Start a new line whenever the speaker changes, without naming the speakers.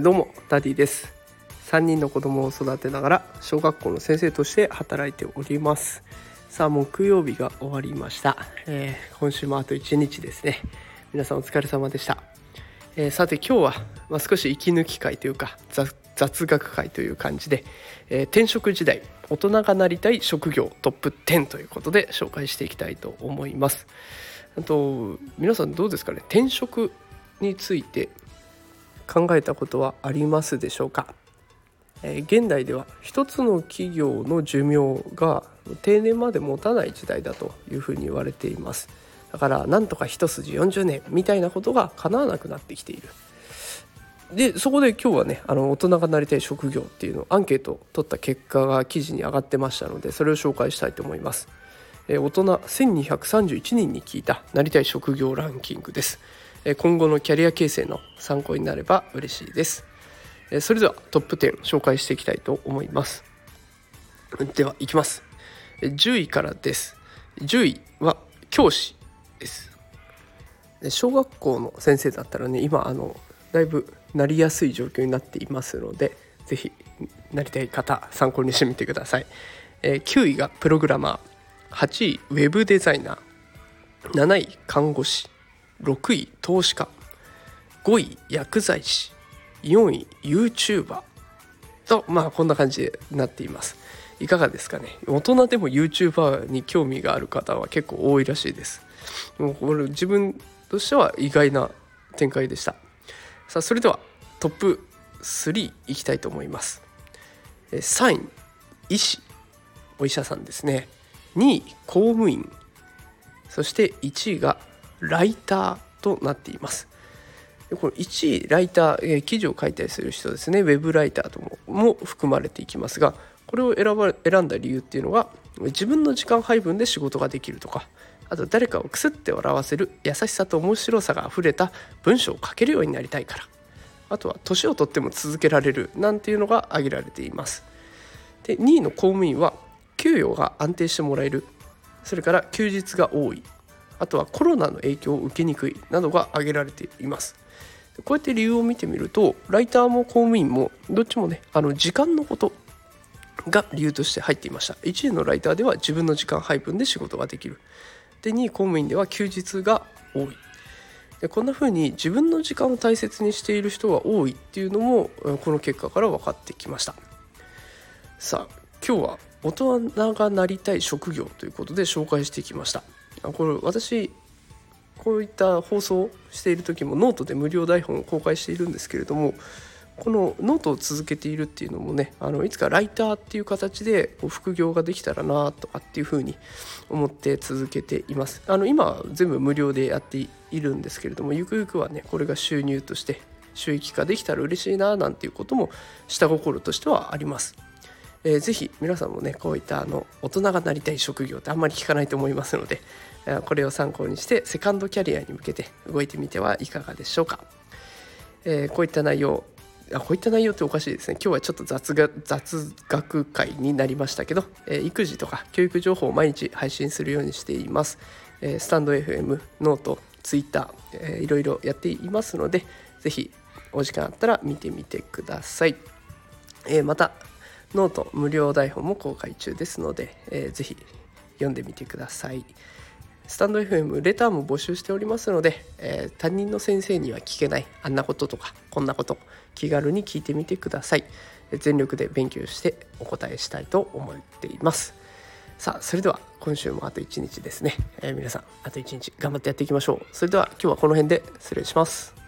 どうもダディです。3人の子供を育てながら小学校の先生として働いております。さあ木曜日が終わりました、えー、今週もあと1日ですね。皆さんお疲れ様でした、えー、さて今日は、まあ、少し息抜き回というか雑学回という感じで、えー、転職時代大人がなりたい職業トップ10ということで紹介していきたいと思います。あと皆さんどうですかね？転職について考えたことはありますでしょうか、えー、現代では一つの企業の寿命が定年まで持たない時代だというふうに言われています。だからなんとか一筋40年みたいなことが叶わなくなってきている。でそこで今日はねあの大人がなりたい職業っていうのをアンケートを取った結果が記事に上がってましたのでそれを紹介したいと思います、えー、大人1231人に聞いたなりたい職業ランキングです。え今後のキャリア形成の参考になれば嬉しいです。えそれではトップ10紹介していきたいと思います。ではいきます。10位からです。10位は教師です。小学校の先生だったらね今あのだいぶなりやすい状況になっていますので是非なりたい方参考にしてみてください、え9位がプログラマー。8位ウェブデザイナー。7位看護師。6位投資家。5位薬剤師。4位 YouTuber とまあこんな感じになっています。いかがですかね？大人でも YouTuber に興味がある方は結構多いらしいです。もうこれ自分としては意外な展開でした。さあそれではトップ3いきたいと思います。3位医師。お医者さんですね。2位公務員そして1位がライターとなっています。この1位ライター、えー、記事を書いたりする人ですね。ウェブライターともも含まれていきますがこれを選ば選んだ理由っていうのが自分の時間配分で仕事ができるとかあと誰かをくすって笑わせる優しさと面白さがあふれた文章を書けるようになりたいからあとは年をとっても続けられるなんていうのが挙げられています。で2位の公務員は給与が安定してもらえる。それから休日が多い。あとはコロナの影響を受けにくいなどが挙げられています。こうやって理由を見てみるとライターも公務員もどっちもねあの時間のことが理由として入っていました。1位のライターでは自分の時間配分で仕事ができる。で2位公務員では休日が多い。でこんな風に自分の時間を大切にしている人が多いっていうのもこの結果から分かってきました。さあ今日は大人がなりたい職業ということで紹介してきました。これ私こういった放送をしている時もノートで無料台本を公開しているんですけれどもこのノートを続けているっていうのもねあのいつかライターっていう形でこう副業ができたらなとかっていうふうに思って続けています。あの今全部無料でやっているんですけれどもゆくゆくはねこれが収入として収益化できたら嬉しいななんていうことも下心としてはあります。えー、ぜひ皆さんもねこういったあの大人がなりたい職業ってあんまり聞かないと思いますのでえこれを参考にしてセカンドキャリアに向けて動いてみてはいかがでしょうか、えー、こういった内容あこういった内容っておかしいですね。今日はちょっと雑が雑学会になりましたけど、えー、育児とか教育情報を毎日配信するようにしています、えー、 stand.fm note ツイッター、えー、いろいろやっていますので是非お時間あったら見てみてください、えー、またノート無料台本も公開中ですので、えー、ぜひ読んでみてください。スタンド FM レターも募集しておりますので、えー、担任の先生には聞けないあんなこととかこんなこと気軽に聞いてみてください。全力で勉強してお答えしたいと思っています。さあそれでは今週もあと1日ですね、えー、皆さんあと1日頑張ってやっていきましょう。それでは今日はこの辺で失礼します。